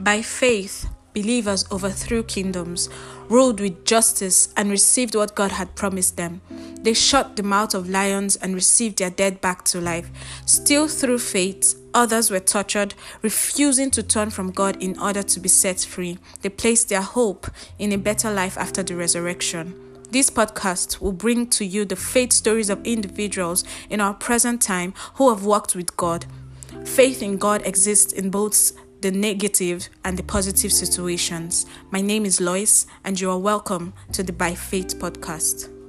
By faith, believers overthrew kingdoms, ruled with justice, and received what God had promised them. They shut the mouth of lions and received their dead back to life. Still through faith, others were tortured, refusing to turn from God in order to be set free. They placed their hope in a better life after the resurrection. This podcast will bring to you the faith stories of individuals in our present time who have walked with God. Faith in God exists in both the negative and the positive situations. My name is Lois, and you are welcome to the By Faith podcast.